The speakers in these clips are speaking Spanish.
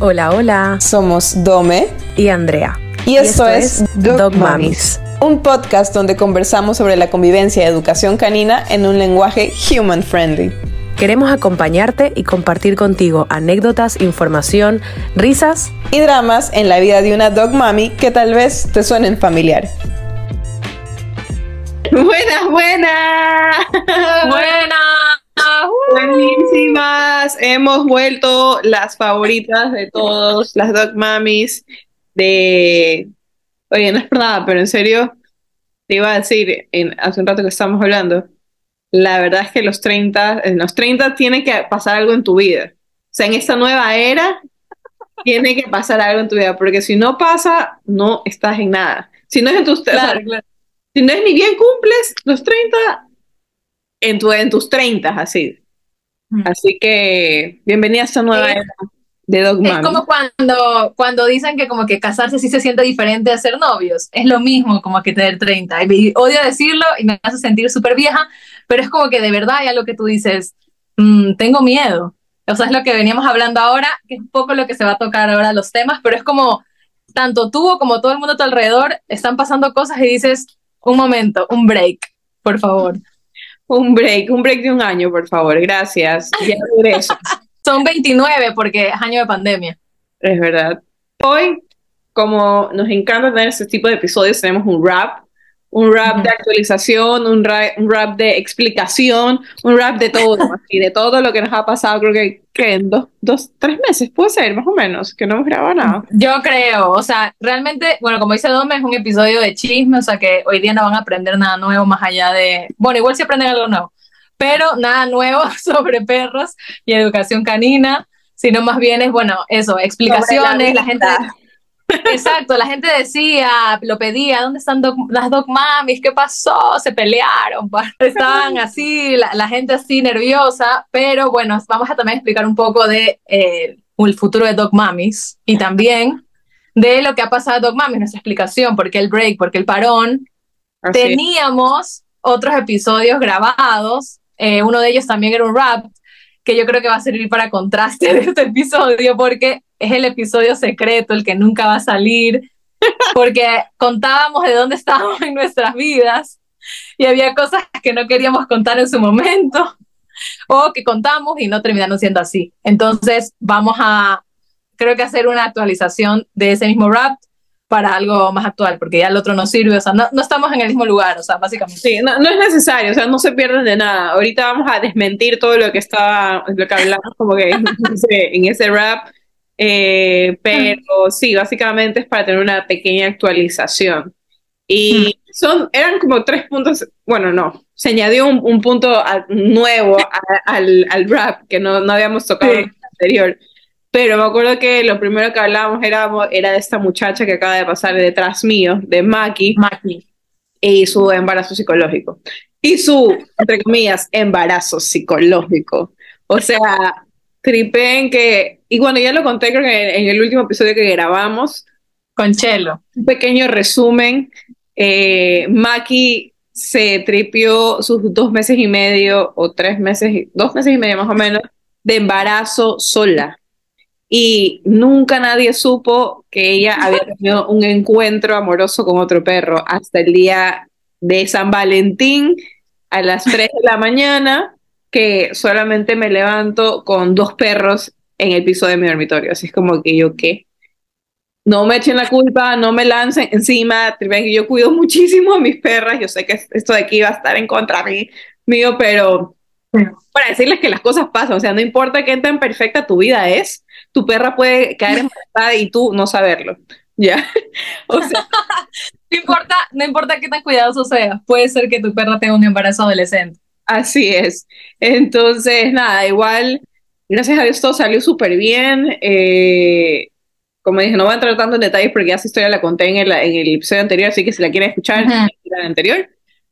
Hola, hola. Somos Dome y Andrea. Y esto, es Dog, Mamis, un podcast donde conversamos sobre la convivencia y educación canina en un lenguaje human friendly. Queremos acompañarte y compartir contigo anécdotas, información, risas y dramas en la vida de una dog mami que tal vez te suenen familiar. Buenas, buenas. Buenas. Buenísimas. Hemos vuelto las favoritas de todos, las dog mamis de... Oye, no es nada, pero en serio, te iba a decir en, hace un rato que estábamos hablando, la verdad es que los 30, en los 30 tiene que pasar algo en tu vida. O sea, en esta nueva era tiene que pasar algo en tu vida, porque si no pasa, no estás en nada. Si no es en tus... Claro, claro. Si no es ni bien cumples los 30, en, tu, en tus 30, así. Mm. Así que bienvenida a esta nueva era de Dog Es Mami. como cuando, cuando dicen que como que casarse sí se siente diferente a ser novios. Es lo mismo como que tener 30. Y odio decirlo y me hace sentir súper vieja, pero es como que de verdad hay algo que tú dices, "Mm, tengo miedo. O sea, es lo que veníamos hablando ahora, que es un poco lo que se va a tocar ahora los temas, pero es como tanto tú como todo el mundo a tu alrededor están pasando cosas y dices, un momento, un break, por favor. Un break, un break de un año, por favor. Gracias. Ya regreso. Son 29 porque es año de pandemia. es verdad. Hoy, como nos encanta tener este tipo de episodios, tenemos un rap. Un rap de actualización, un rap, un rap de explicación, un rap de todo, así, de todo lo que nos ha pasado, creo que, que en dos, dos, tres meses, puede ser, más o menos, que no hemos grabado nada. Yo creo, o sea, realmente, bueno, como dice Dome, es un episodio de chisme, o sea que hoy día no van a aprender nada nuevo más allá de, bueno, igual sí aprenden algo nuevo, pero nada nuevo sobre perros y educación canina, sino más bien es, bueno, eso, explicaciones, la, gente... Exacto, la gente decía, lo pedía, ¿dónde están doc- las dog mamis? ¿Qué pasó? Se pelearon, pa- estaban así, la, la gente así nerviosa, pero bueno, vamos a también explicar un poco de eh, el futuro de dog mamis y también de lo que ha pasado a dog mamis, nuestra explicación, por qué el break, por qué el parón. Así. Teníamos otros episodios grabados, eh, uno de ellos también era un rap, que yo creo que va a servir para contraste de este episodio, porque es el episodio secreto, el que nunca va a salir, porque contábamos de dónde estábamos en nuestras vidas y había cosas que no queríamos contar en su momento o que contamos y no terminaron siendo así. Entonces vamos a, creo que hacer una actualización de ese mismo rap para algo más actual, porque ya el otro no sirve, o sea, no, no estamos en el mismo lugar, o sea, básicamente. Sí, no, no es necesario, o sea, no se pierden de nada. Ahorita vamos a desmentir todo lo que estaba, lo que hablamos como que en ese, en ese rap, eh, pero sí, básicamente es para tener una pequeña actualización. Y son, eran como tres puntos, bueno, no, se añadió un, un punto a- nuevo a- al, al rap que no, no habíamos tocado Sí. en el anterior. Pero me acuerdo que lo primero que hablábamos era, era de esta muchacha que acaba de pasar detrás mío, de Maki Maki. y su embarazo psicológico. Y su, entre comillas, embarazo psicológico. O sea, tripen que, y bueno, ya lo conté creo que en el último episodio que grabamos, Con Chelo. un pequeño resumen, eh, Maki se tripió sus dos meses y medio o tres meses, dos meses y medio más o menos, de embarazo sola. Y nunca nadie supo que ella había tenido un encuentro amoroso con otro perro hasta el día de San Valentín a las 3 de la mañana, que solamente me levanto con dos perros en el piso de mi dormitorio. Así es como que yo, ¿qué? No me echen la culpa, no me lancen encima. Yo cuido muchísimo a mis perras. Yo sé que esto de aquí va a estar en contra mí, mío, pero para decirles que las cosas pasan. O sea, no importa qué tan perfecta tu vida es, tu perra puede caer embarazada y tú no saberlo. ¿Ya? O sea, No importa, no importa qué tan cuidadoso seas, puede ser que tu perra tenga un embarazo adolescente. Así es. Entonces, nada, igual, gracias a Dios todo salió súper bien. Eh, como dije, no voy a entrar tanto en detalles porque ya esa historia la conté en el, en el episodio anterior, así que si la quieren escuchar, Ujú. en el anterior.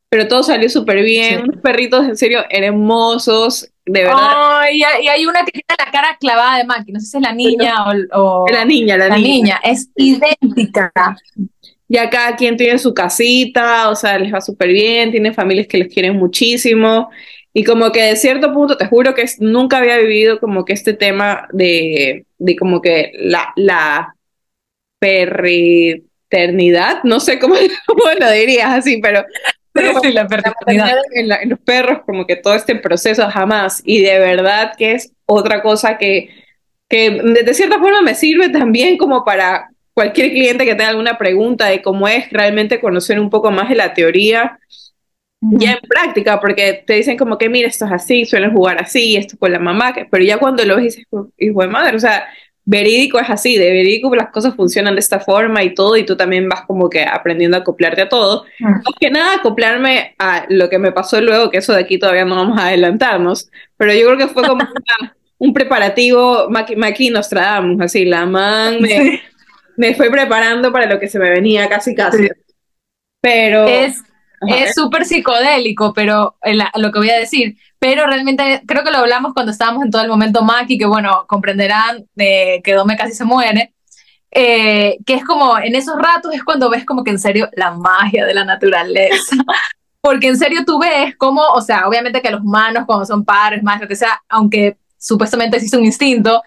Pero todo salió súper bien. Sí. Unos perritos, en serio, hermosos, de verdad. Ay, y hay- una que tiene la cara clavada de Maki, no sé si es la niña o, o- La niña, la, la niña. niña, es idéntica. Ya cada quien tiene su casita, o sea, les va súper bien, tienen familias que les quieren muchísimo. Y como que de cierto punto, te juro que nunca había vivido como que este tema de, de como que la, la perriternidad, no sé cómo, lo dirías así, pero, la perriternidad. En, en, los perros, como que todo este proceso jamás. Y de verdad que es otra cosa que, que de cierta forma me sirve también como para cualquier cliente que tenga alguna pregunta de cómo es realmente conocer un poco más de la teoría ya en práctica, porque te dicen como que, mira, esto es así, suelen jugar así, esto con la mamá, pero ya cuando lo ves dices, hijo de madre, o sea, verídico es así, de verídico las cosas funcionan de esta forma y todo, y tú también vas como que aprendiendo a acoplarte a todo. Más que nada, acoplarme a lo que me pasó luego, que eso de aquí todavía no vamos a adelantarnos, pero yo creo que fue como un preparativo Maki, Nostradamus, así, la man me, me fue preparando para lo que se me venía casi casi. Pero... Es es súper psicodélico, pero lo que voy a decir, pero realmente creo que lo hablamos cuando estábamos en todo el momento Maki, que bueno, comprenderán que Dome casi se muere, eh, que es como en esos ratos es cuando ves como que en serio la magia de la naturaleza. Porque en serio tú ves como, o sea, obviamente que los humanos cuando son padres, más lo que sea, aunque supuestamente existe un instinto,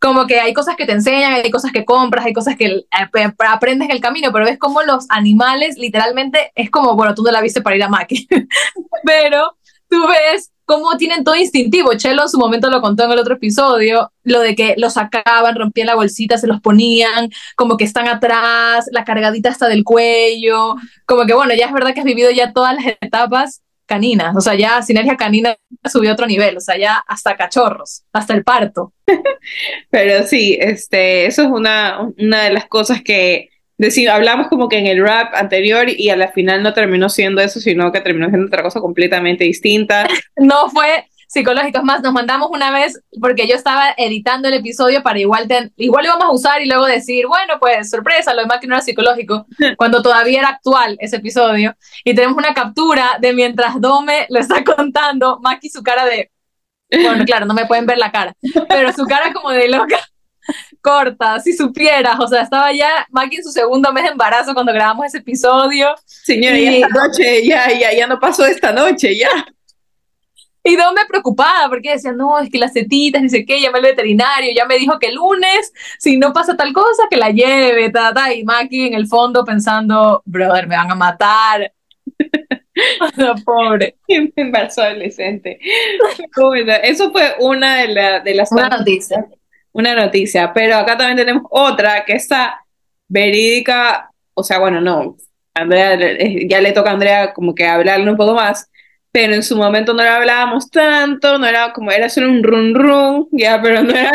como que hay cosas que te enseñan, hay cosas que compras, hay cosas que aprendes en el camino, pero ves como los animales literalmente es como, bueno, tú no la viste para ir a Maki, pero tú ves cómo tienen todo instintivo. Chelo en su momento lo contó en el otro episodio, lo de que los sacaban, rompían la bolsita, se los ponían, como que están atrás, la cargadita hasta del cuello, como que bueno, ya es verdad que has vivido ya todas las etapas caninas, o sea, ya Sinergia Canina subió a otro nivel, o sea, ya hasta cachorros, hasta el parto. Pero sí, este, eso es una, una de las cosas que decir, hablamos como que en el rap anterior y a la final no terminó siendo eso, sino que terminó siendo otra cosa completamente distinta. no fue psicológicos más, nos mandamos una vez porque yo estaba editando el episodio para igual, igual lo íbamos a usar y luego decir, bueno, pues sorpresa, lo demás que no era psicológico, cuando todavía era actual ese episodio. Y tenemos una captura de mientras Dome lo está contando, Maki su cara de, bueno, claro, no me pueden ver la cara, pero su cara como de loca corta, si supieras, o sea, estaba ya Maki en su segundo mes de embarazo cuando grabamos ese episodio. Señora, ya esta noche, ya, ya, ya no pasó esta noche, ya. Y Don me preocupaba porque decía, no, es que las setitas, dice que llamé al veterinario, ya me dijo que el lunes, si no pasa tal cosa, que la lleve, ta, ta, y Maki en el fondo pensando, brother, me van a matar. la pobre. Embarazo adolescente. Eso fue una de, de las... Una noticia. Una noticia, pero acá también tenemos otra que está verídica, o sea, bueno, no, Andrea, ya le toca a Andrea como que hablarle un poco más, pero en su momento no le hablábamos tanto, no era como, era solo un run run, ya, pero no era,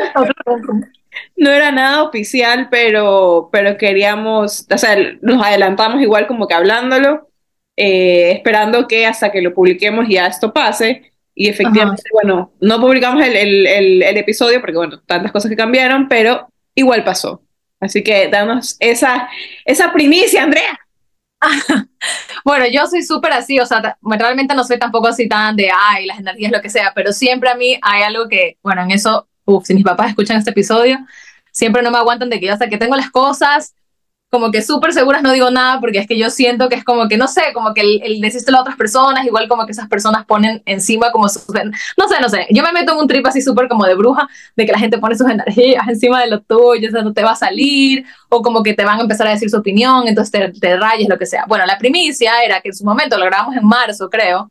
no era nada oficial, pero, pero queríamos, o sea, nos adelantamos igual como que hablándolo, eh, esperando que hasta que lo publiquemos ya esto pase, y efectivamente, bueno, no publicamos el, el, el, el, episodio porque, bueno, tantas cosas que cambiaron, pero igual pasó. Así que danos esa, esa primicia, Andrea. bueno, yo soy súper así, o sea, realmente no soy tampoco así tan de, ay, las energías, lo que sea, pero siempre a mí hay algo que, bueno, en eso, uff, si mis papás escuchan este episodio, siempre no me aguantan de que yo hasta que tengo las cosas como que súper seguras no digo nada porque es que yo siento que es como que, no sé, como que el, el decírselo a otras personas, igual como que esas personas ponen encima como, su, no sé, no sé, yo me meto en un trip así súper como de bruja, de que la gente pone sus energías encima de lo tuyo, o sea, no te va a salir, o como que te van a empezar a decir su opinión, entonces te, te rayes, lo que sea. Bueno, la primicia era que en su momento, lo grabamos en marzo, creo,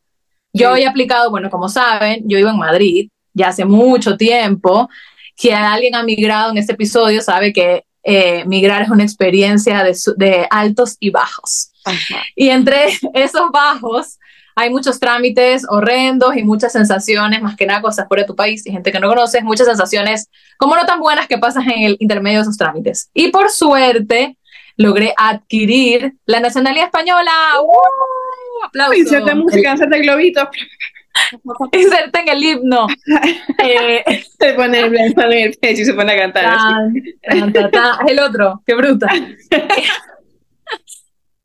yo he aplicado, bueno, como saben, yo vivo en Madrid ya hace mucho tiempo, que alguien ha migrado en este episodio sabe que eh, migrar es una experiencia de, de altos y bajos. Y entre esos bajos hay muchos trámites horrendos y muchas sensaciones, más que nada cosas fuera de tu país y gente que no conoces, muchas sensaciones como no tan buenas que pasan en el intermedio de esos trámites. Y por suerte logré adquirir la nacionalidad española. ¡Uh! ¡Aplausos! Inserte música, inserte globito. Inserten el himno. eh, se pone el pecho y se pone a cantar. el otro, qué bruta.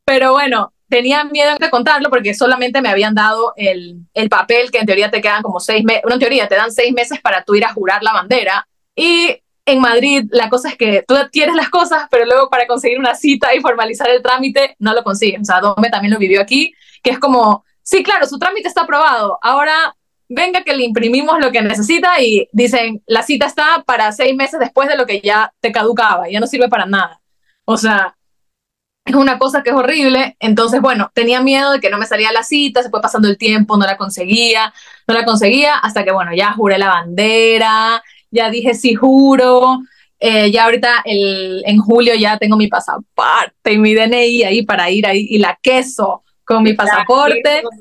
Pero bueno, tenía miedo de contarlo porque solamente me habían dado el, el papel que en teoría te quedan como seis meses, en teoría te dan seis meses para tú ir a jurar la bandera. Y en Madrid la cosa es que tú adquieres las cosas, pero luego para conseguir una cita y formalizar el trámite no lo consigues. O sea, Dome también lo vivió aquí, que es como Sí, claro, su trámite está aprobado. Ahora venga que le imprimimos lo que necesita y dicen, la cita está para seis meses después de lo que ya te caducaba, ya no sirve para nada. O sea, es una cosa que es horrible. Entonces, bueno, tenía miedo de que no me salía la cita, se fue pasando el tiempo, no la conseguía, no la conseguía, hasta que, bueno, ya juré la bandera, ya dije sí juro. Eh, ya ahorita el, en julio ya tengo mi pasaporte y mi DNI ahí para ir ahí y la queso con mi pasaporte.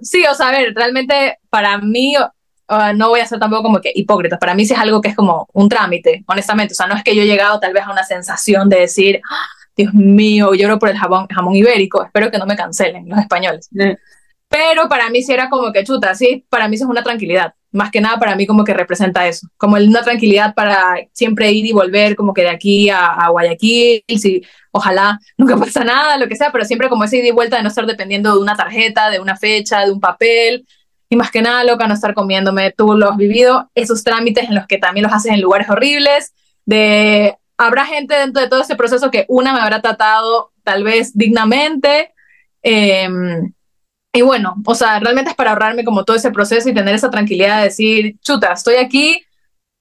Sí, o sea, a ver, realmente para mí uh, no voy a ser tampoco como que hipócrita. Para mí sí es algo que es como un trámite, honestamente. O sea, no es que yo he llegado tal vez a una sensación de decir, ah, Dios mío, lloro por el jamón, jamón ibérico. Espero que no me cancelen los españoles. Pero para mí sí era como que chuta, sí, para mí sí es una tranquilidad. Más que nada para mí como que representa eso, como una tranquilidad para siempre ir y volver como que de aquí a, a Guayaquil, si ojalá nunca pasa nada, lo que sea, pero siempre como ese ida y vuelta de no estar dependiendo de una tarjeta, de una fecha, de un papel, y más que nada loca no estar comiéndome. Tú lo has vivido, esos trámites en los que también los haces en lugares horribles, de habrá gente dentro de todo ese proceso que una me habrá tratado tal vez dignamente. Em, y bueno, o sea, realmente es para ahorrarme como todo ese proceso y tener esa tranquilidad de decir, chuta, estoy aquí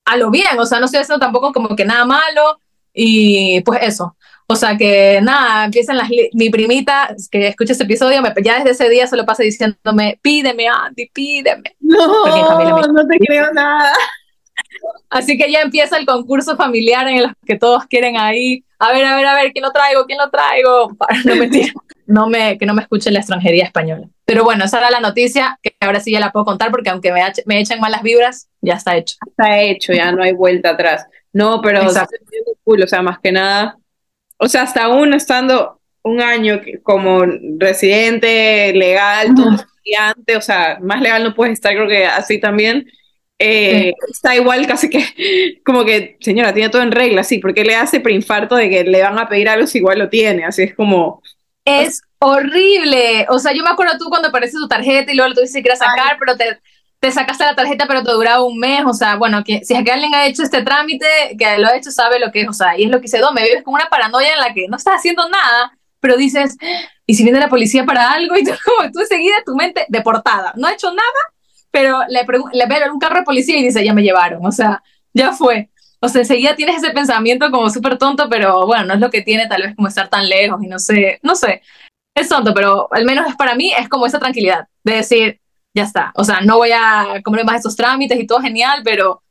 a lo bien, o sea, no estoy haciendo tampoco como que nada malo y pues eso. O sea que nada, empiezan las mi primita que escucha este episodio, me, ya desde ese día se lo pasa diciéndome, pídeme, Andy, pídeme. No, no te creo nada. Así que ya empieza el concurso familiar en el que todos quieren ahí, a ver, a ver, a ver, ¿quién lo traigo? ¿Quién lo traigo? Para no mentir, no me, que no me escuche la extranjería española. Pero bueno, esa era la noticia, que ahora sí ya la puedo contar porque aunque me, me echen malas vibras, ya está hecho. Está hecho, ya no hay vuelta atrás. No, pero o sea, más que nada, o sea, hasta aún estando un año como residente legal, todo estudiante, o sea, más legal no puedes estar, creo que así también. Eh, está igual casi que como que, señora, tiene todo en regla, sí, porque le hace preinfarto de que le van a pedir algo si igual lo tiene, así es como... Es horrible, o sea, yo me acuerdo tú cuando aparece tu tarjeta y luego lo tuviste que a sacar, pero te, te sacaste la tarjeta pero te duraba un mes, o sea, bueno, que si alguien ha hecho este trámite, que lo ha hecho sabe lo que es, o sea, y es lo que se me vives con una paranoia en la que no estás haciendo nada, pero dices, ¿y si viene la policía para algo? Y tú, como tú enseguida tu mente deportada, no ha hecho nada, pero le, le ve un carro de policía y dice, ya me llevaron, o sea, ya fue. O sea, enseguida tienes ese pensamiento como súper tonto, pero bueno, no es lo que tiene tal vez como estar tan lejos y no sé, no sé. Es tonto, pero al menos para mí es como esa tranquilidad de decir, ya está. O sea, no voy a comer más estos trámites y todo genial, pero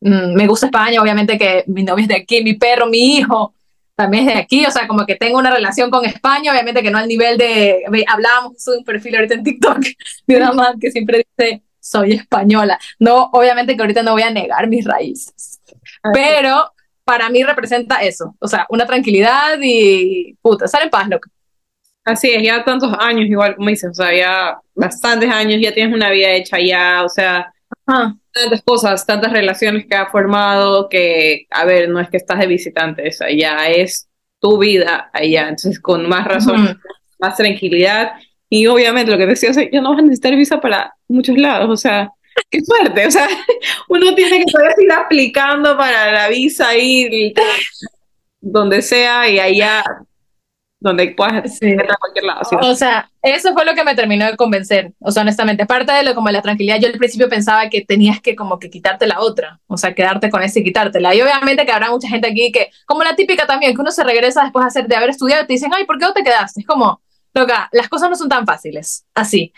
mm, me gusta España, obviamente que mi novio es de aquí, mi perro, mi hijo también es de aquí, o sea, como que tengo una relación con España, obviamente que no al nivel de, hablábamos de un perfil ahorita en TikTok de una madre que siempre dice, soy española. No, obviamente que ahorita no voy a negar mis raíces, pero para mí representa eso, o sea, una tranquilidad y puta, estar en paz, loco. Así es, ya tantos años, igual como dices, o sea, ya bastantes años, ya tienes una vida hecha ya, o sea, tantas cosas, tantas relaciones que ha formado que, a ver, no es que estás de visitante, o sea, ya es tu vida allá, entonces con más razón, más tranquilidad y obviamente lo que decía, o sea, ya no vas a necesitar visa para muchos lados, o sea, qué suerte, o sea, uno tiene que poder ir aplicando para la visa ir donde sea y allá donde puedas ir a cualquier lado. O sea, eso fue lo que me terminó de convencer, o sea, honestamente, aparte de lo como la tranquilidad, yo al principio pensaba que tenías que como que quitarte la otra, o sea, quedarte con ese y quitártela. Y obviamente que habrá mucha gente aquí que, como la típica también, que uno se regresa después de, hacer, de haber estudiado y te dicen, ay, ¿por qué no te quedaste? Es como, loca, las cosas no son tan fáciles, así.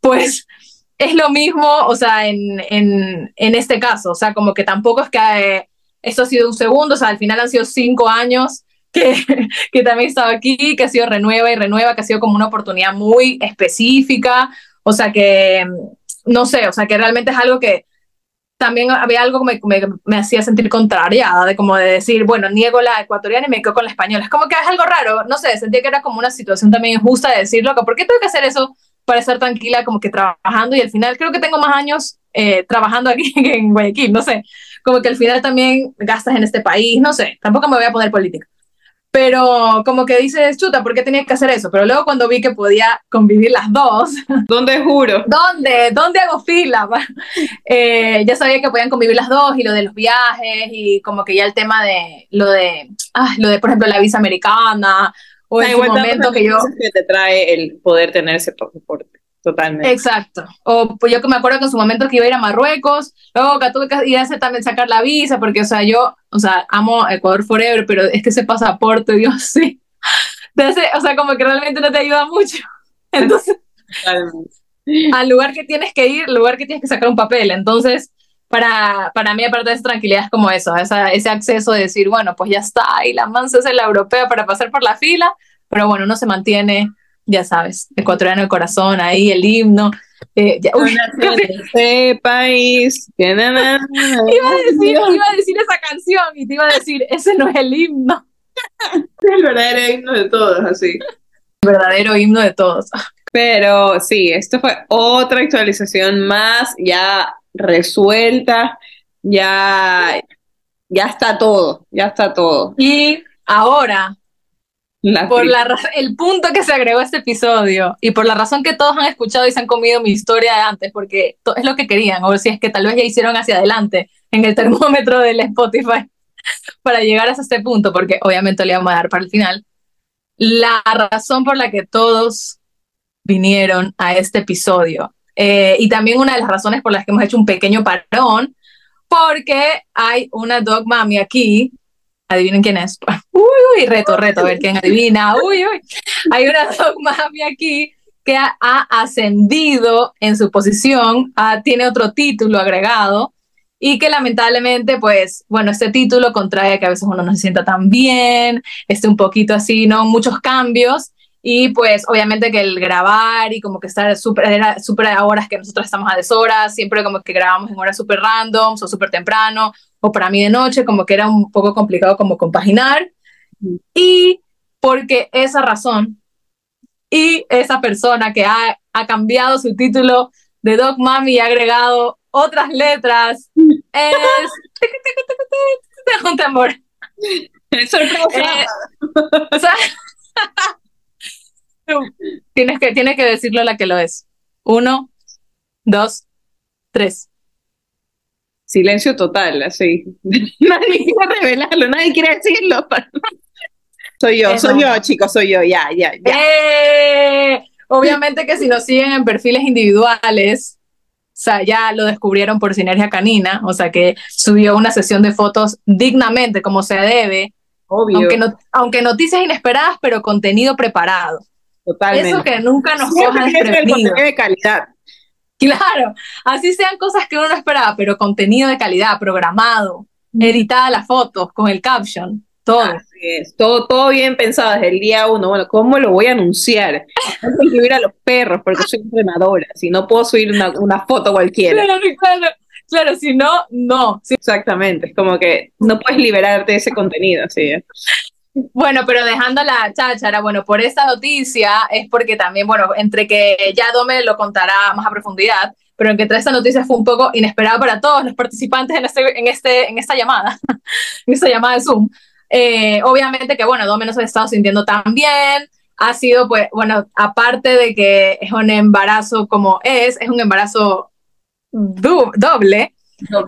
Pues es lo mismo, o sea, en, en, en este caso, o sea, como que tampoco es que eh, esto ha sido un segundo, o sea, al final han sido cinco años que, que también estaba aquí, que ha sido renueva y renueva, que ha sido como una oportunidad muy específica, o sea que, no sé, o sea que realmente es algo que también había algo que me, me, hacía sentir contrariada, de como de decir, bueno, niego la ecuatoriana y me quedo con la española. Es como que es algo raro, no sé, sentía que era como una situación también injusta de decir, loco, ¿por qué tengo que hacer eso para estar tranquila como que trabajando? Y al final creo que tengo más años eh, trabajando aquí en Guayaquil, no sé, como que al final también gastas en este país, no sé, tampoco me voy a poner política pero como que dices, chuta, ¿por qué tenía que hacer eso? Pero luego cuando vi que podía convivir las dos. ¿Dónde juro? ¿Dónde? ¿Dónde hago fila? eh, ya sabía que podían convivir las dos y lo de los viajes y como que ya el tema de lo de, ah, lo de por ejemplo la visa americana o el momento que yo... que te trae el poder tener ese pasaporte. Totalmente. Exacto. O pues yo que me acuerdo que en su momento que iba a ir a Marruecos, luego que tuve que ir a hacer también sacar la visa, porque, o sea, yo, o sea, amo Ecuador Forever, pero es que ese pasaporte, Dios sí. Entonces, o sea, como que realmente no te ayuda mucho. Entonces, al lugar que tienes que ir, lugar que tienes que sacar un papel. Entonces, para, para mí, aparte de esa tranquilidad, es como eso, esa, ese acceso de decir, bueno, pues ya está, y la mansa es la europea para pasar por la fila, pero bueno, uno se mantiene, ya sabes, ecuatoriano de corazón, ahí el himno. Eh, ya, uy, Este país. iba, a decir, iba a decir esa canción y te iba a decir, ese no es el himno, el verdadero himno de todos, así. el verdadero himno de todos. Pero sí, esto fue otra actualización más, ya resuelta, ya, ya está todo, ya está todo. Y ahora, La por la, el punto que se agregó a este episodio y por la razón que todos han escuchado y se han comido mi historia de antes, porque es lo que querían, o si es que tal vez ya hicieron hacia adelante en el termómetro del Spotify para llegar hasta este punto, porque obviamente le vamos a dar para el final. La razón por la que todos vinieron a este episodio eh, y también una de las razones por las que hemos hecho un pequeño parón, porque hay una dog mami aquí adivinen quién es. Uy, uy, reto, reto, a ver quién adivina. Uy, uy. Hay una dog mami aquí que ha, ha ascendido en su posición, ah, tiene otro título agregado y que lamentablemente, pues, bueno, este título contrae que a veces uno no se sienta tan bien, esté un poquito así, ¿no? Muchos cambios. Y pues obviamente que el grabar y como que estar súper era súper a horas que nosotros estamos a deshoras, siempre como que grabamos en horas súper randoms o súper temprano, o para mí de noche, como que era un poco complicado como compaginar. Y porque esa razón y esa persona que ha, ha cambiado su título de Dog Mami y ha agregado otras letras es un tambor. Sorpresa. Eh, o sea, tienes, que, tienes que decirlo la que lo es. Uno, dos, tres. Silencio total, así. nadie quiere revelarlo, nadie quiere decirlo. soy yo, Eso. soy yo, chicos, soy yo, ya, ya, ya. ¡Eh! Obviamente que si nos siguen en perfiles individuales, o sea, ya lo descubrieron por Sinergia Canina, o sea que subió una sesión de fotos dignamente, como se debe, Obvio, aunque, no, aunque noticias inesperadas, pero contenido preparado. Totalmente. Eso que nunca nos coja desprevenidos. contenido de calidad. Claro, así sean cosas que uno no esperaba, pero contenido de calidad, programado, editada las fotos, con el caption, todo. Así es, todo, todo bien pensado desde el día uno. Bueno, ¿cómo lo voy a anunciar? Tengo que incluir a los perros porque soy entrenadora, si no puedo subir una, una foto cualquiera. Claro, claro, claro, si no, no. Exactamente, es como que no puedes liberarte de ese contenido, así es. Bueno, pero dejando la cháchara, bueno, por esta noticia es porque también, bueno, entre que ya Dome lo contará más a profundidad, pero en que esta noticia fue un poco inesperada para todos los participantes en, este, en, este, en esta llamada, en esta llamada de Zoom. Eh, obviamente que, bueno, Dome no se ha estado sintiendo tan bien, ha sido, pues, bueno, aparte de que es un embarazo como es, es un embarazo doble.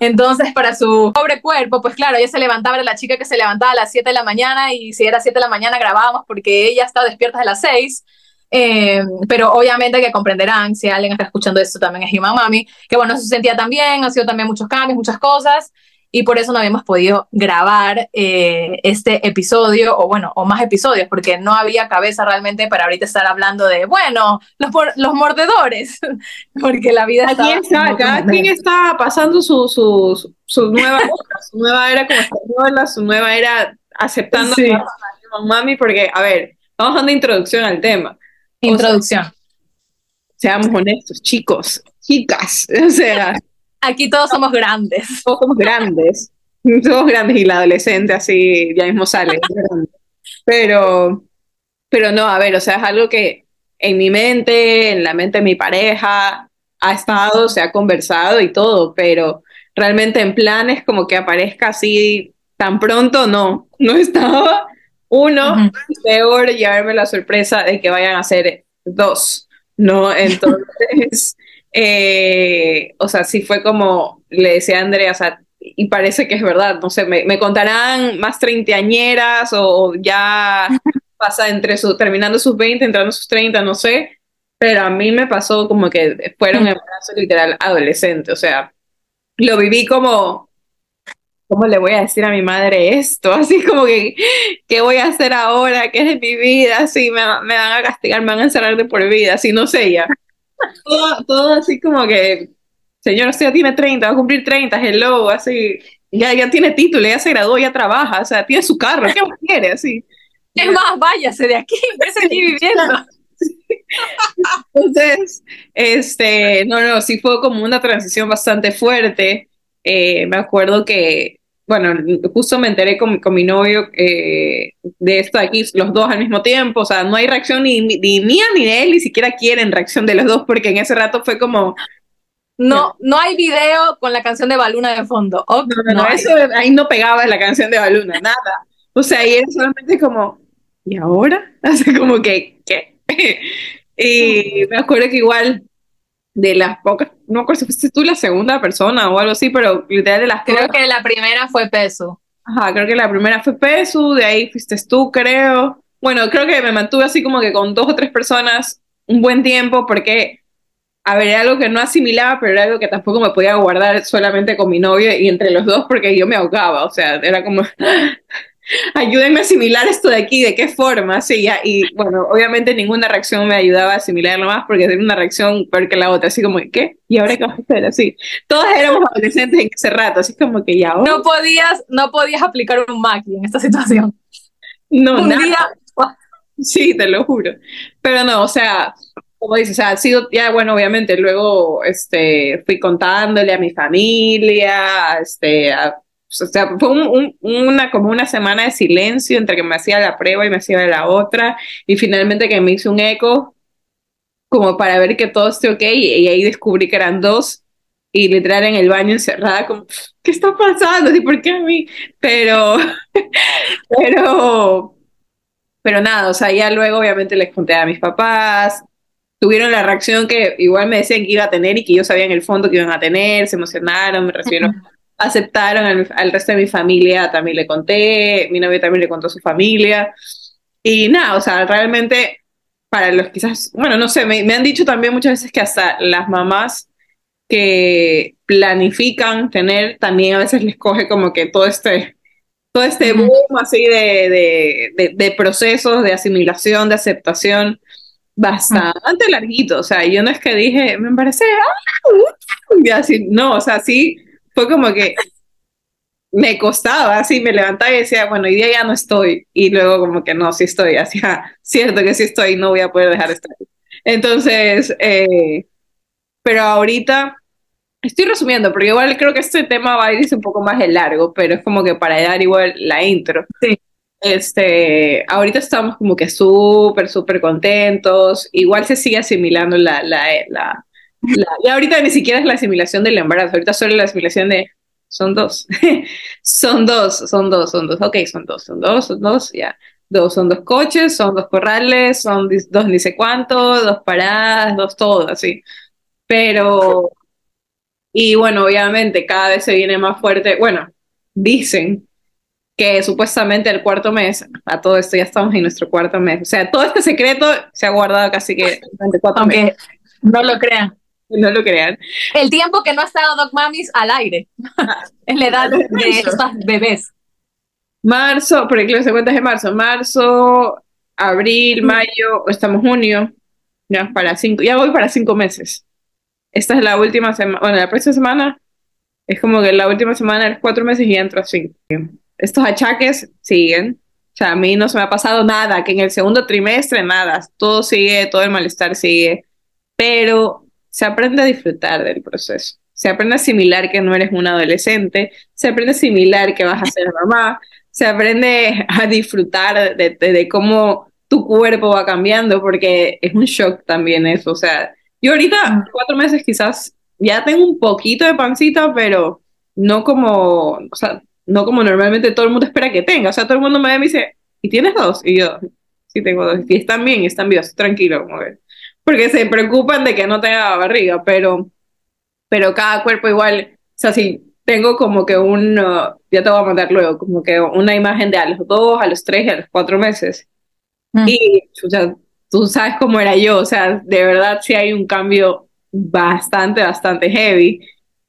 Entonces, para su pobre cuerpo, pues claro, ella se levantaba, era la chica que se levantaba a las 7 de la mañana y si era 7 de la mañana grabábamos porque ella estaba despierta a las 6. Eh, pero obviamente que comprenderán, si alguien está escuchando esto también es Human Mami, que bueno, se sentía también, han sido también muchos cambios, muchas cosas, y por eso no habíamos podido grabar eh, este episodio, o bueno, o más episodios, porque no había cabeza realmente para ahorita estar hablando de, bueno, los, por- los mordedores, porque la vida Aquí estaba está, cada quien está pasando su, su, su, nueva era, su nueva era como española, su nueva era aceptando Sí. a mami, porque, a ver, vamos dando introducción al tema. Introducción. Seamos honestos, chicos, chicas, o sea, Aquí todos somos grandes. todos somos grandes, somos grandes y la adolescente así ya mismo sale. Pero, pero no, a ver, o sea, es algo que en mi mente, en la mente de mi pareja, ha estado, se ha conversado y todo, pero realmente en planes como que aparezca así tan pronto, no, no estaba. Uno, peor llevarme la sorpresa de que vayan a ser dos, ¿no? Entonces, eh, o sea, sí fue como le decía a Andrea, o sea, y parece que es verdad, no sé, me, me contarán más treintañeras o, o ya pasa entre su, terminando sus 20, entrando sus 30, no sé, pero a mí me pasó como que fueron embarazos literal adolescente, o sea, lo viví como, ¿cómo le voy a decir a mi madre esto? Así como que, ¿qué voy a hacer ahora? ¿Qué es de mi vida? Así me, me van a castigar, me van a encerrar de por vida, así no sé ya. Todo, todo así como que, señor, usted ya tiene 30, va a cumplir 30, hello, así, ya, ya tiene título, ya se graduó, ya trabaja, o sea, tiene su carro, ¿qué más quiere? Así. Es más, váyase de aquí, déjese aquí viviendo. Entonces, este, no, no, sí fue como una transición bastante fuerte. Eh, me acuerdo que, bueno, justo me enteré con, con mi novio eh, de esto de aquí, los dos al mismo tiempo, o sea, no hay reacción ni, ni mía ni de él, ni siquiera quieren reacción de los dos, porque en ese rato fue como... No, no hay video con la canción de Baluna de fondo. no, no, no, eso ahí no pegaba la canción de Baluna, nada. O sea, ahí era solamente como, ¿y ahora? Así como que, ¿qué? y me acuerdo que igual de las pocas, no recuerdo si fuiste tú la segunda persona o algo así, pero literal de las Creo que la primera fue Peso. Ajá, creo que la primera fue Peso, de ahí fuiste tú, creo. Bueno, creo que me mantuve así como que con dos o tres personas un buen tiempo porque, a ver, era algo que no asimilaba, pero era algo que tampoco me podía guardar solamente con mi novio y entre los dos porque yo me ahogaba, o sea, era como, ayúdenme a asimilar esto de aquí, de qué forma, sí, ya, y bueno, obviamente ninguna reacción me ayudaba a asimilarlo más porque era una reacción peor que la otra, así como, ¿qué? ¿Y ahora qué vas a hacer? Así, todas éramos adolescentes en ese rato, así como que ya. No podías, no podías aplicar un Maki en esta situación. No, un nada. Día... Sí, te lo juro. Pero no, o sea, como dices, o sea, ha sido ya, bueno, obviamente, luego este, fui contándole a mi familia, este, a o sea, fue una, como una semana de silencio entre que me hacía la prueba y me hacía la otra, y finalmente que me hice un eco como para ver que todo esté ok, y, ahí descubrí que eran dos, y literal en el baño encerrada, como, ¿qué está pasando? ¿Y por qué a mí? Pero, pero, pero nada, o sea, ya luego obviamente les conté a mis papás, tuvieron la reacción que igual me decían que iba a tener y que yo sabía en el fondo que iban a tener, se emocionaron, me recibieron aceptaron al, resto de mi familia, también le conté, mi novio también le contó a su familia. Y nada, o sea, realmente para los quizás, bueno, no sé, me, han dicho también muchas veces que hasta las mamás que planifican tener, también a veces les coge como que todo este, todo este boom así de, de, de, procesos de asimilación, de aceptación, bastante larguito. O sea, yo no es que dije, me parece, ¡ah! y así, no, o sea, sí fue como que me costaba, así me levantaba y decía, bueno, hoy día ya no estoy. Y luego como que no, sí estoy, así, cierto que sí estoy, no voy a poder dejar estar. Entonces, eh, pero ahorita estoy resumiendo, porque igual creo que este tema va a irse un poco más de largo, pero es como que para dar igual la intro. Sí. Este, ahorita estamos como que súper, súper contentos. Igual se sigue asimilando la, la, la, y ahorita ni siquiera es la asimilación del embarazo, ahorita solo la asimilación de son dos, son dos, son dos, son dos, ok, son dos, son dos, son dos, ya. Dos, son dos coches, son dos corrales, son dos ni sé cuánto, dos paradas, dos todo, así. Pero, y bueno, obviamente cada vez se viene más fuerte, bueno, dicen que supuestamente el cuarto mes, a todo esto ya estamos en nuestro cuarto mes, o sea, todo este secreto se ha guardado casi que durante cuatro meses. No lo crean. no lo crean. El tiempo que no ha estado Doc Mamis al aire, es la edad de estos bebés. Marzo, por ejemplo, se cuentas de marzo, marzo, abril, mayo, estamos junio, ya para cinco, ya voy para cinco meses. Esta es la última semana, bueno, la próxima semana es como que la última semana de los cuatro meses y entro así. Estos achaques siguen. O sea, a mí no se me ha pasado nada, que en el segundo trimestre nada, todo sigue, todo el malestar sigue, pero se aprende a disfrutar del proceso. Se aprende a asimilar que no eres un adolescente, se aprende a asimilar que vas a ser mamá, se aprende a disfrutar de, cómo tu cuerpo va cambiando, porque es un shock también eso. O sea, yo ahorita, mm. cuatro meses quizás, ya tengo un poquito de pancita, pero no como, o sea, no como normalmente todo el mundo espera que tenga. O sea, todo el mundo me ve y me dice, ¿y tienes dos? Y yo, sí tengo dos. Y están bien, están vivos, tranquilo, como que porque se preocupan de que no tenga barriga, pero, pero cada cuerpo igual, o sea, si tengo como que un, uh, ya te voy a mandar luego, como que una imagen de a los dos, a los tres a los cuatro meses. Mm. Y, o sea, tú sabes cómo era yo, o sea, de verdad sí hay un cambio bastante, bastante heavy.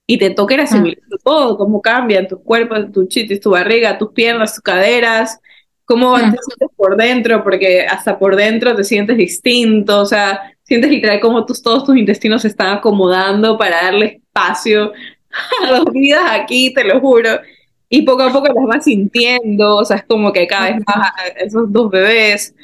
Y te toca ir asimilando todo, cómo cambian tus cuerpos, tu chitis, tu barriga, tus piernas, tus caderas, cómo te sientes por dentro, porque hasta por dentro te sientes distinto, o sea, sientes literal como tus, todos tus intestinos se están acomodando para darle espacio a las vidas aquí, te lo juro. Y poco a poco las vas sintiendo, o sea, es como que cada vez más esos dos bebés,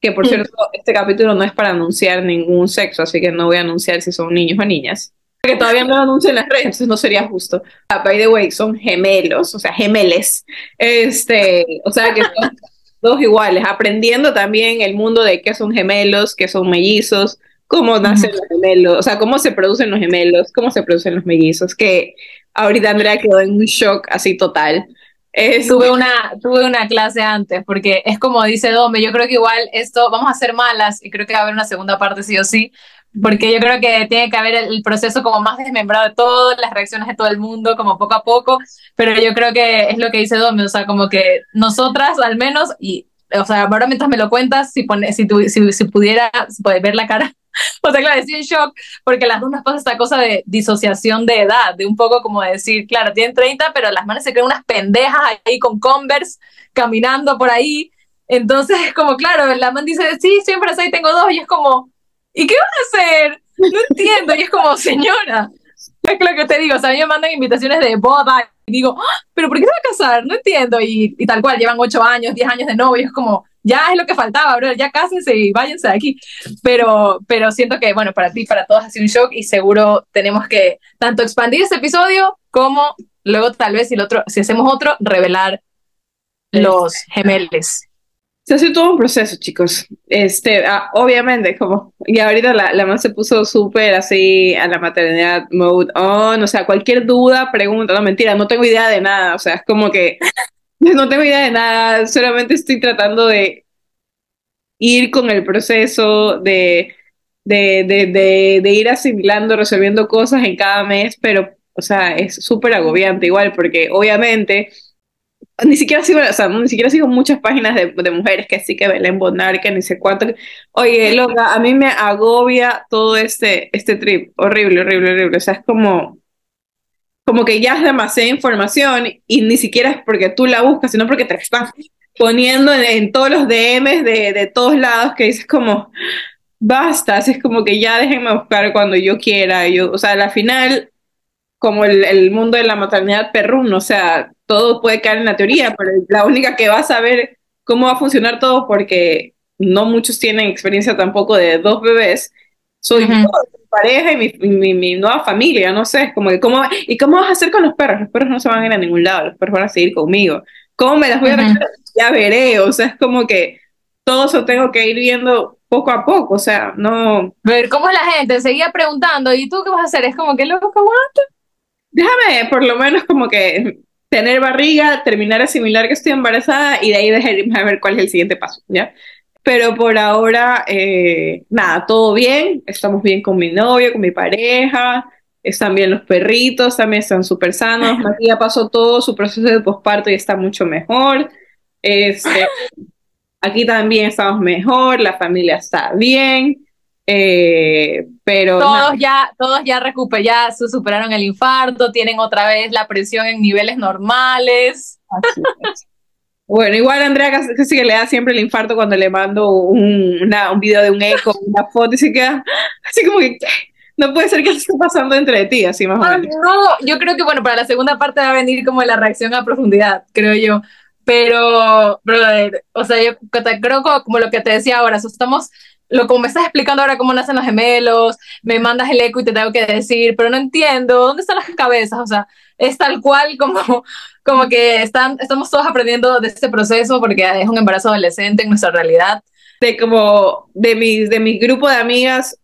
que por cierto, este capítulo no es para anunciar ningún sexo, así que no voy a anunciar si son niños o niñas. Que todavía no lo anuncian en las redes, entonces no sería justo. Ah, by the way, son gemelos, o sea, gemeles. Este, o sea, que son dos iguales, aprendiendo también el mundo de qué son gemelos, qué son mellizos, cómo nacen los gemelos, o sea, cómo se producen los gemelos, cómo se producen los mellizos, que ahorita Andrea quedó en un shock así total. Tuve, una, tuve una clase antes, porque es como dice Dome, yo creo que igual esto, vamos a ser malas y creo que va a haber una segunda parte sí o sí, porque yo creo que tiene que haber el, proceso como más desmembrado de todas las reacciones de todo el mundo, como poco a poco, pero yo creo que es lo que dice Dome, o sea, como que nosotras al menos, y o sea, ahora mientras me lo cuentas, si, pone, si, si, si pudiera ver la cara o sea, claro, estoy en shock porque las nos pasa esta cosa de disociación de edad, de un poco como decir, claro, tienen 30, pero las manos se creen unas pendejas ahí con Converse caminando por ahí. Entonces es como, claro, la man dice, sí, siempre así tengo dos, y es como, ¿y qué van a hacer? No entiendo, y es como, señora, es lo que te digo, o sea, a mí me mandan invitaciones de boda y digo, ah, pero ¿por qué se va a casar? No entiendo, y, y tal cual, llevan ocho años, diez años de novio, es como, ya es lo que faltaba, bro, ya cásense y váyanse de aquí. Pero, pero siento que, bueno, para ti, para todos ha sido un shock y seguro tenemos que tanto expandir este episodio como luego tal vez si, el otro, si hacemos otro, revelar los gemelos. Se hace todo un proceso, chicos. Este, ah, obviamente, como, y ahorita la, la se puso súper así a la maternidad mode on, o sea, cualquier duda, pregunta, no mentira, no tengo idea de nada, o sea, es como que No tengo idea de nada, solamente estoy tratando de ir con el proceso de, de, de, de, ir asimilando, resolviendo cosas en cada mes, pero, o sea, es súper agobiante igual, porque obviamente ni siquiera sigo, o sea, ni siquiera sigo muchas páginas de, de mujeres que sí que Belén Bonar, que ni sé cuánto. Oye, loca, a mí me agobia todo este, este trip, horrible, horrible, horrible, o sea, es como como que ya es demasiada información y ni siquiera es porque tú la buscas, sino porque te están poniendo en, todos los DMs de, de, todos lados que dices como, basta, es como que ya déjenme buscar cuando yo quiera. Yo, o sea, al final, como el, el mundo de la maternidad perrún, o sea, todo puede caer en la teoría, pero la única que va a saber cómo va a funcionar todo, porque no muchos tienen experiencia tampoco de dos bebés, soy yo pareja y mi, mi, nueva familia, no sé, como que cómo, ¿y cómo vas a hacer con los perros? Los perros no se van a ir a ningún lado, los perros van a seguir conmigo. ¿Cómo me las voy a Ya veré, o sea, es como que todo eso tengo que ir viendo poco a poco, o sea, no... Ver cómo es la gente, seguía preguntando, ¿y tú qué vas a hacer? Es como que loco, aguanta. Déjame, por lo menos como que tener barriga, terminar a asimilar que estoy embarazada y de ahí dejarme a ver cuál es el siguiente paso, ¿ya? Pero por ahora, eh, nada, todo bien. Estamos bien con mi novio, con mi pareja. Están bien los perritos, también están súper sanos. Matías pasó todo su proceso de posparto y está mucho mejor. Este, aquí también estamos mejor, la familia está bien. Eh, pero todos ya todos ya recuper ya superaron el infarto tienen otra vez la presión en niveles normales bueno, igual Andrea casi que le da siempre el infarto cuando le mando un, una, un video de un eco, una foto y se queda así como que no puede ser que esté pasando entre ti, así más o ah, menos. No, yo creo que bueno, para la segunda parte va a venir como la reacción a profundidad, creo yo. Pero, brother, o sea, yo creo como lo que te decía ahora, estamos lo como me estás explicando ahora cómo nacen los gemelos, me mandas el eco y te tengo que decir, pero no entiendo, ¿dónde están las cabezas? O sea, es tal cual como, como que están, estamos todos aprendiendo de este proceso porque es un embarazo adolescente en nuestra realidad. De como, de mi, de mi grupo de amigas,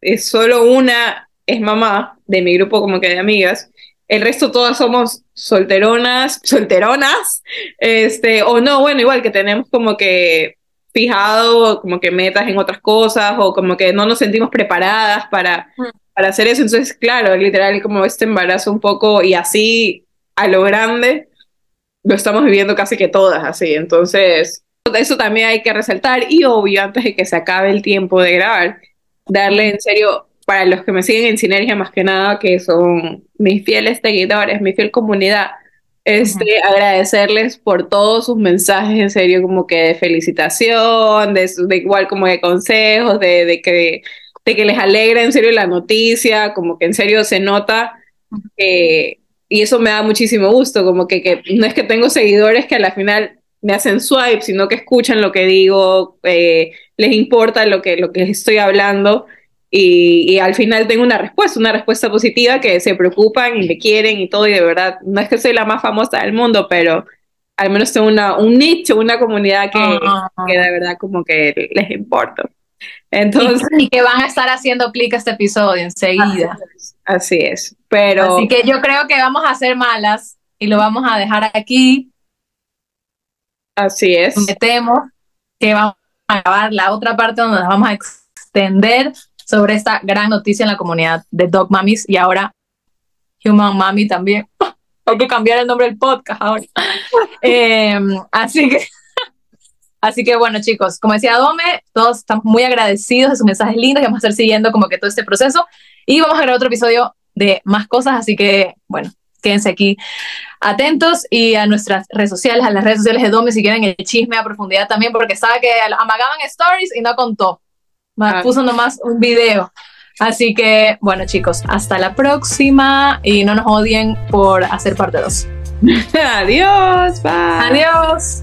es solo una es mamá, de mi grupo como que de amigas, el resto todas somos solteronas, solteronas, este, o no, bueno, igual que tenemos como que fijado como que metas en otras cosas o como que no nos sentimos preparadas para, para hacer eso. Entonces, claro, literal como este embarazo un poco y así a lo grande, lo estamos viviendo casi que todas así. Entonces, eso también hay que resaltar y obvio, antes de que se acabe el tiempo de grabar, darle en serio, para los que me siguen en Sinergia más que nada, que son mis fieles seguidores, mi fiel comunidad, este, agradecerles por todos sus mensajes, en serio, como que de felicitación, de, de igual como de consejos, de, de, que, de que les alegra en serio la noticia, como que en serio se nota que, y eso me da muchísimo gusto, como que, que no es que tengo seguidores que a la final me hacen swipe, sino que escuchan lo que digo, eh, les importa lo que, lo que estoy hablando y, al final tengo una respuesta, una respuesta positiva que se preocupan y me quieren y todo y de verdad, no es que soy la más famosa del mundo, pero al menos tengo una, un nicho, una comunidad que, que de verdad como que les importa. Entonces, y, que van a estar haciendo clic a este episodio enseguida. Así es, pero... Así que yo creo que vamos a hacer malas y lo vamos a dejar aquí. Así es. Metemos que vamos a grabar la otra parte donde nos vamos a extender sobre esta gran noticia en la comunidad de Dog Mummies y ahora Human Mummy también. Hay que cambiar el nombre del podcast ahora. Em, así que, así que bueno, chicos, como decía Dome, todos estamos muy agradecidos de sus mensajes lindos y vamos a estar siguiendo como que todo este proceso y vamos a grabar otro episodio de más cosas, así que bueno, quédense aquí atentos y a nuestras redes sociales, a las redes sociales de Dome si quieren el chisme a profundidad también, porque sabe que amagaban stories y no contó. Ah. Puso nomás un video. Así que, bueno, chicos, hasta la próxima y no nos odien por hacer parte 2. Adiós, bye. Adiós.